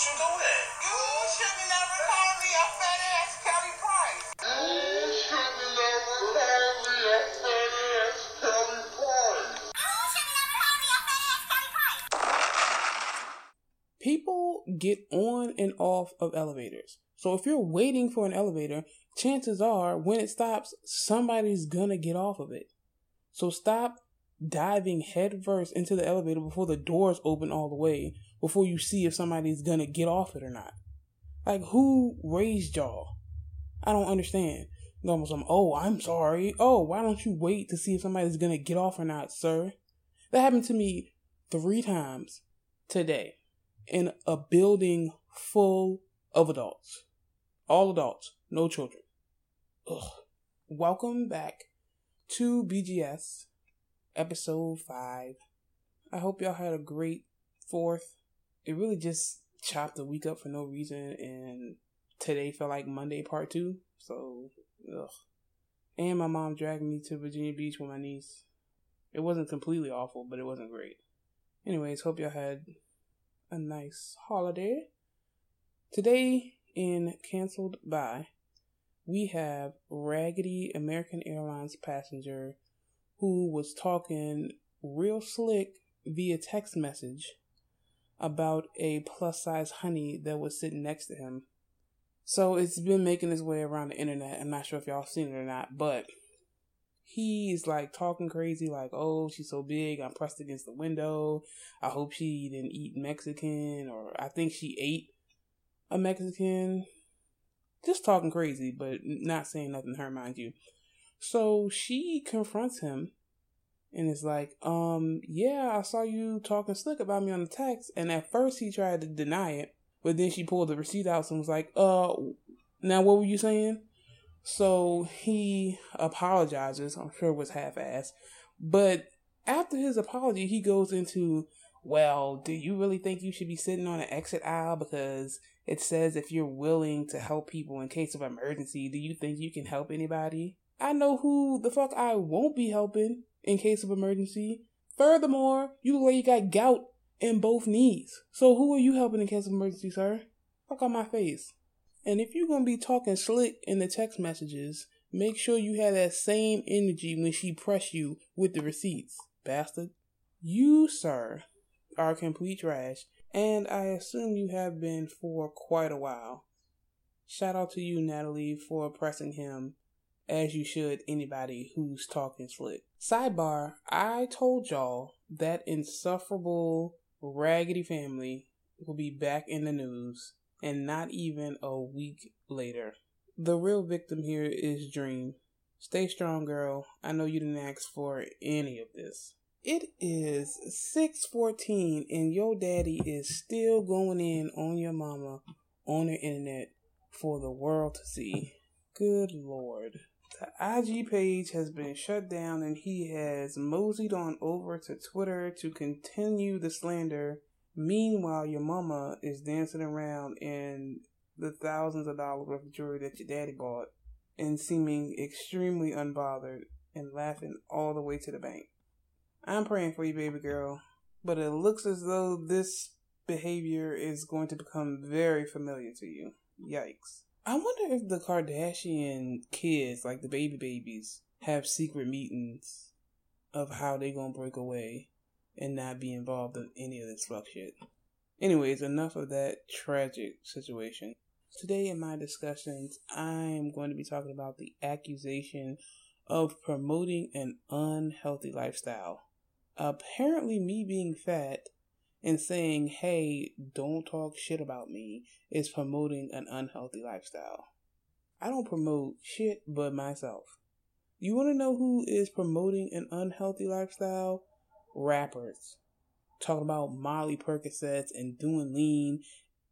don't you do that? You should have never called me a fat ass Kelly Price. People get on and off of elevators. So if you're waiting for an elevator, chances are when it stops, somebody's gonna get off of it. So stop diving headfirst into the elevator before the doors open all the way, before you see if somebody's gonna get off it or not. Like, who raised y'all? I don't understand. Almost, I'm, oh, I'm sorry. Oh, why don't you wait to see if somebody's gonna get off or not, sir? That happened to me three times today in a building full of adults. All adults, no children. Ugh. Welcome back to BGS, episode 5. I hope y'all had a great fourth. It really just chopped the week up for no reason, and today felt like Monday part 2, so, ugh. And my mom dragged me to Virginia Beach with my niece. It wasn't completely awful, but it wasn't great. Anyways, hope y'all had a nice holiday. Today in Cancelled By, we have Raggedy American Airlines passenger who was talking real slick via text message about a plus size honey that was sitting next to him. So it's been making its way around the internet. I'm not sure if y'all seen it or not, but he's like talking crazy, like, oh, she's so big, I'm pressed against the window. I hope she didn't eat Mexican, or I think she ate a Mexican. Just talking crazy, but not saying nothing to her, mind you. So she confronts him and is like, um, yeah, I saw you talking slick about me on the text. And at first he tried to deny it, but then she pulled the receipt out and was like, uh, now what were you saying? So he apologizes. I'm sure it was half assed. But after his apology, he goes into, well, do you really think you should be sitting on an exit aisle? Because it says if you're willing to help people in case of emergency, do you think you can help anybody? I know who the fuck I won't be helping in case of emergency. Furthermore, you look like you got gout in both knees. So who are you helping in case of emergency, sir? Fuck on my face. And if you're gonna be talking slick in the text messages, make sure you have that same energy when she press you with the receipts, bastard. You, sir, are complete trash, and I assume you have been for quite a while. Shout out to you, Natalie, for pressing him as you should anybody who's talking slick. Sidebar, I told y'all that insufferable raggedy family will be back in the news and not even a week later. The real victim here is Dream. Stay strong, girl. I know you didn't ask for any of this. It is 6:14 and your daddy is still going in on your mama on the internet for the world to see. Good lord. The IG page has been shut down and he has moseyed on over to Twitter to continue the slander Meanwhile, your mama is dancing around in the thousands of dollars worth of jewelry that your daddy bought and seeming extremely unbothered and laughing all the way to the bank. I'm praying for you, baby girl, but it looks as though this behavior is going to become very familiar to you. Yikes. I wonder if the Kardashian kids, like the baby babies, have secret meetings of how they're gonna break away and not be involved in any of this fuck shit. Anyways, enough of that tragic situation. Today in my discussions, I'm going to be talking about the accusation of promoting an unhealthy lifestyle. Apparently, me being fat and saying, hey, don't talk shit about me, is promoting an unhealthy lifestyle. I don't promote shit but myself. You want to know who is promoting an unhealthy lifestyle? rappers talking about Molly Percocets and doing lean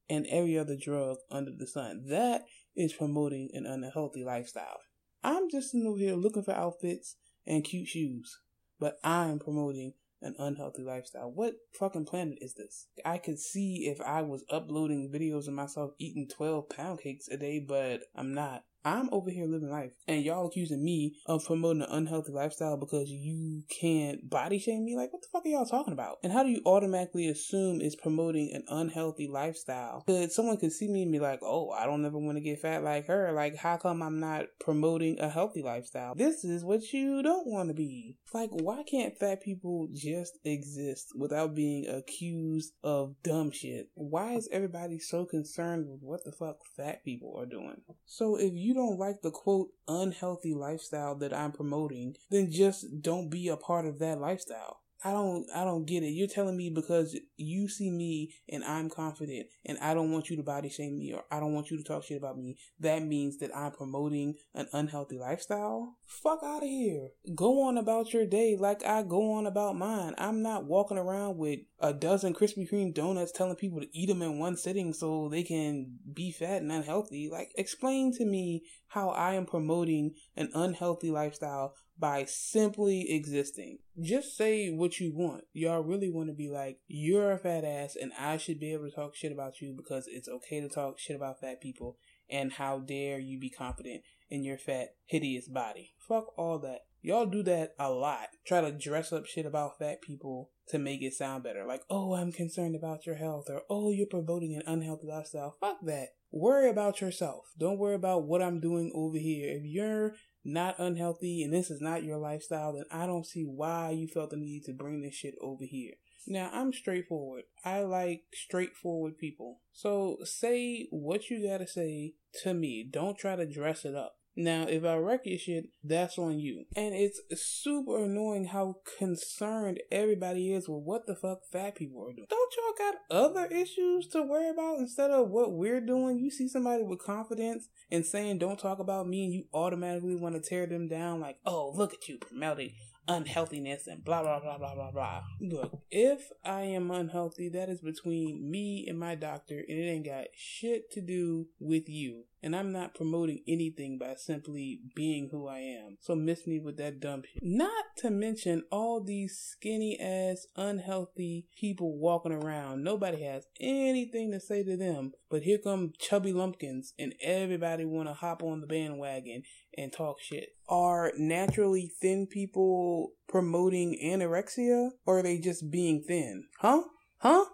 and every other drug under the sun. That is promoting an unhealthy lifestyle. I'm just over here looking for outfits and cute shoes, but I'm promoting an unhealthy lifestyle. What fucking planet is this? I could see if I was uploading videos of myself eating 12 pound cakes a day, but I'm not. I'm over here living life, and y'all accusing me of promoting an unhealthy lifestyle because you can't body shame me. Like, what the fuck are y'all talking about? And how do you automatically assume it's promoting an unhealthy lifestyle? Because someone could see me and be like, oh, I don't ever want to get fat like her. Like, how come I'm not promoting a healthy lifestyle? This is what you don't want to be. Like, why can't fat people just exist without being accused of dumb shit? Why is everybody so concerned with what the fuck fat people are doing? So if you don't like the quote unhealthy lifestyle that I'm promoting, then just don't be a part of that lifestyle. I don't I don't get it. You're telling me because you see me and I'm confident and I don't want you to body shame me or I don't want you to talk shit about me. That means that I'm promoting an unhealthy lifestyle? Fuck out of here. Go on about your day like I go on about mine. I'm not walking around with a dozen Krispy Kreme donuts telling people to eat them in one sitting so they can be fat and unhealthy. Like explain to me how I am promoting an unhealthy lifestyle by simply existing. Just say what you want. Y'all really want to be like, you're a fat ass and I should be able to talk shit about you because it's okay to talk shit about fat people. And how dare you be confident in your fat, hideous body. Fuck all that. Y'all do that a lot. Try to dress up shit about fat people to make it sound better. Like, oh, I'm concerned about your health, or oh, you're promoting an unhealthy lifestyle. Fuck that. Worry about yourself. Don't worry about what I'm doing over here. If you're not unhealthy and this is not your lifestyle, then I don't see why you felt the need to bring this shit over here. Now, I'm straightforward. I like straightforward people. So say what you gotta say to me. Don't try to dress it up. Now, if I wreck your shit, that's on you. And it's super annoying how concerned everybody is with what the fuck fat people are doing. Don't y'all got other issues to worry about instead of what we're doing? You see somebody with confidence and saying, don't talk about me, and you automatically want to tear them down like, oh, look at you promoting unhealthiness and blah blah blah blah blah blah. Look, if I am unhealthy, that is between me and my doctor, and it ain't got shit to do with you. And I'm not promoting anything by simply being who I am. So miss me with that dumb shit. Not to mention all these skinny ass, unhealthy people walking around. Nobody has anything to say to them. But here come chubby lumpkins and everybody wanna hop on the bandwagon and talk shit. Are naturally thin people promoting anorexia or are they just being thin? Huh? Huh?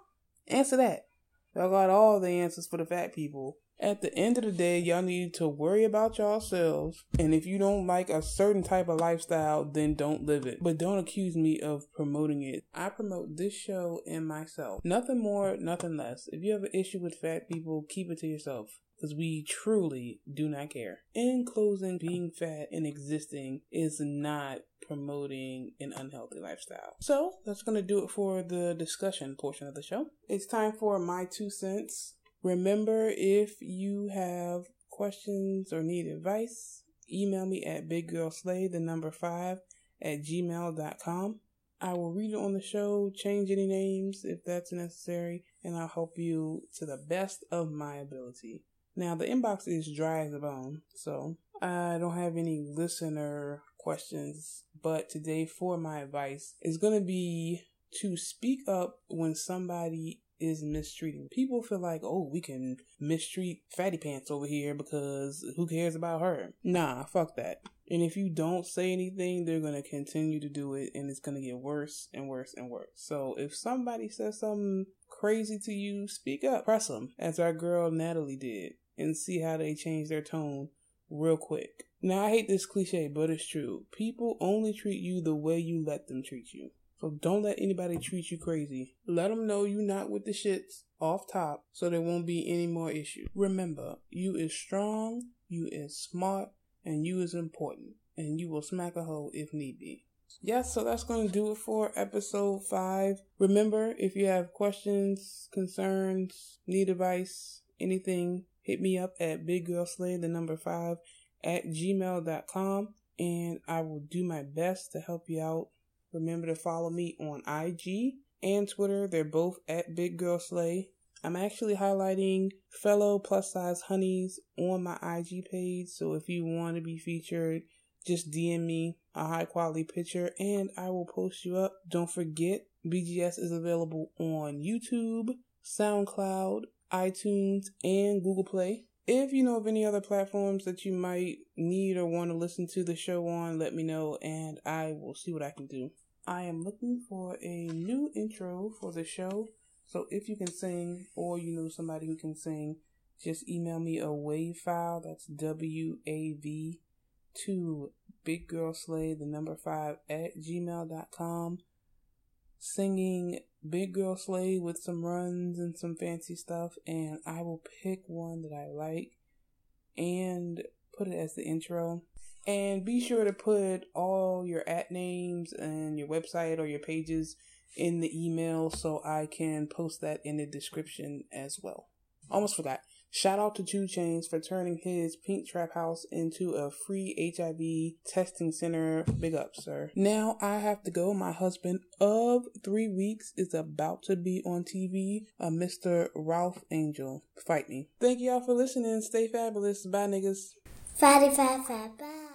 Answer that. I got all the answers for the fat people. At the end of the day, y'all need to worry about yourselves. And if you don't like a certain type of lifestyle, then don't live it. But don't accuse me of promoting it. I promote this show and myself. Nothing more, nothing less. If you have an issue with fat people, keep it to yourself because we truly do not care. In closing, being fat and existing is not promoting an unhealthy lifestyle. So that's going to do it for the discussion portion of the show. It's time for my two cents. Remember, if you have questions or need advice, email me at biggirlslay, the number five, at gmail.com. I will read it on the show, change any names if that's necessary, and I'll help you to the best of my ability. Now, the inbox is dry as a bone, so I don't have any listener questions, but today for my advice is going to be to speak up when somebody is mistreating. People feel like, oh, we can mistreat Fatty Pants over here because who cares about her? Nah, fuck that. And if you don't say anything, they're going to continue to do it and it's going to get worse and worse and worse. So if somebody says something crazy to you, speak up, press them, as our girl Natalie did and see how they change their tone real quick. Now, I hate this cliche, but it's true. People only treat you the way you let them treat you. So don't let anybody treat you crazy. Let them know you're not with the shits off top so there won't be any more issues. Remember, you is strong, you is smart, and you is important. And you will smack a hoe if need be. Yes, so that's going to do it for episode 5. Remember, if you have questions, concerns, need advice, anything, hit me up at biggirlslay, the number five, at gmail.com, and I will do my best to help you out. Remember to follow me on IG and Twitter. They're both at Big Girl Slay. I'm actually highlighting fellow plus size honeys on my IG page. So if you want to be featured, just DM me a high quality picture and I will post you up. Don't forget, BGS is available on YouTube, SoundCloud, iTunes, and Google Play. If you know of any other platforms that you might need or want to listen to the show on, let me know and I will see what I can do. I am looking for a new intro for the show. So if you can sing or you know somebody who can sing, just email me a wave file. That's W A V to Big Girl Slay, the number five at gmail.com. Singing Big Girl Slay with some runs and some fancy stuff, and I will pick one that I like and put it as the intro. And be sure to put all your at names and your website or your pages in the email so I can post that in the description as well. Almost forgot. Shout out to 2 Chainz for turning his Pink Trap House into a free HIV testing center. Big up, sir. Now I have to go. My husband of three weeks is about to be on TV. Uh, Mr. Ralph Angel. Fight me. Thank y'all for listening. Stay fabulous. Bye, niggas. Fatty, fat, fat, bye.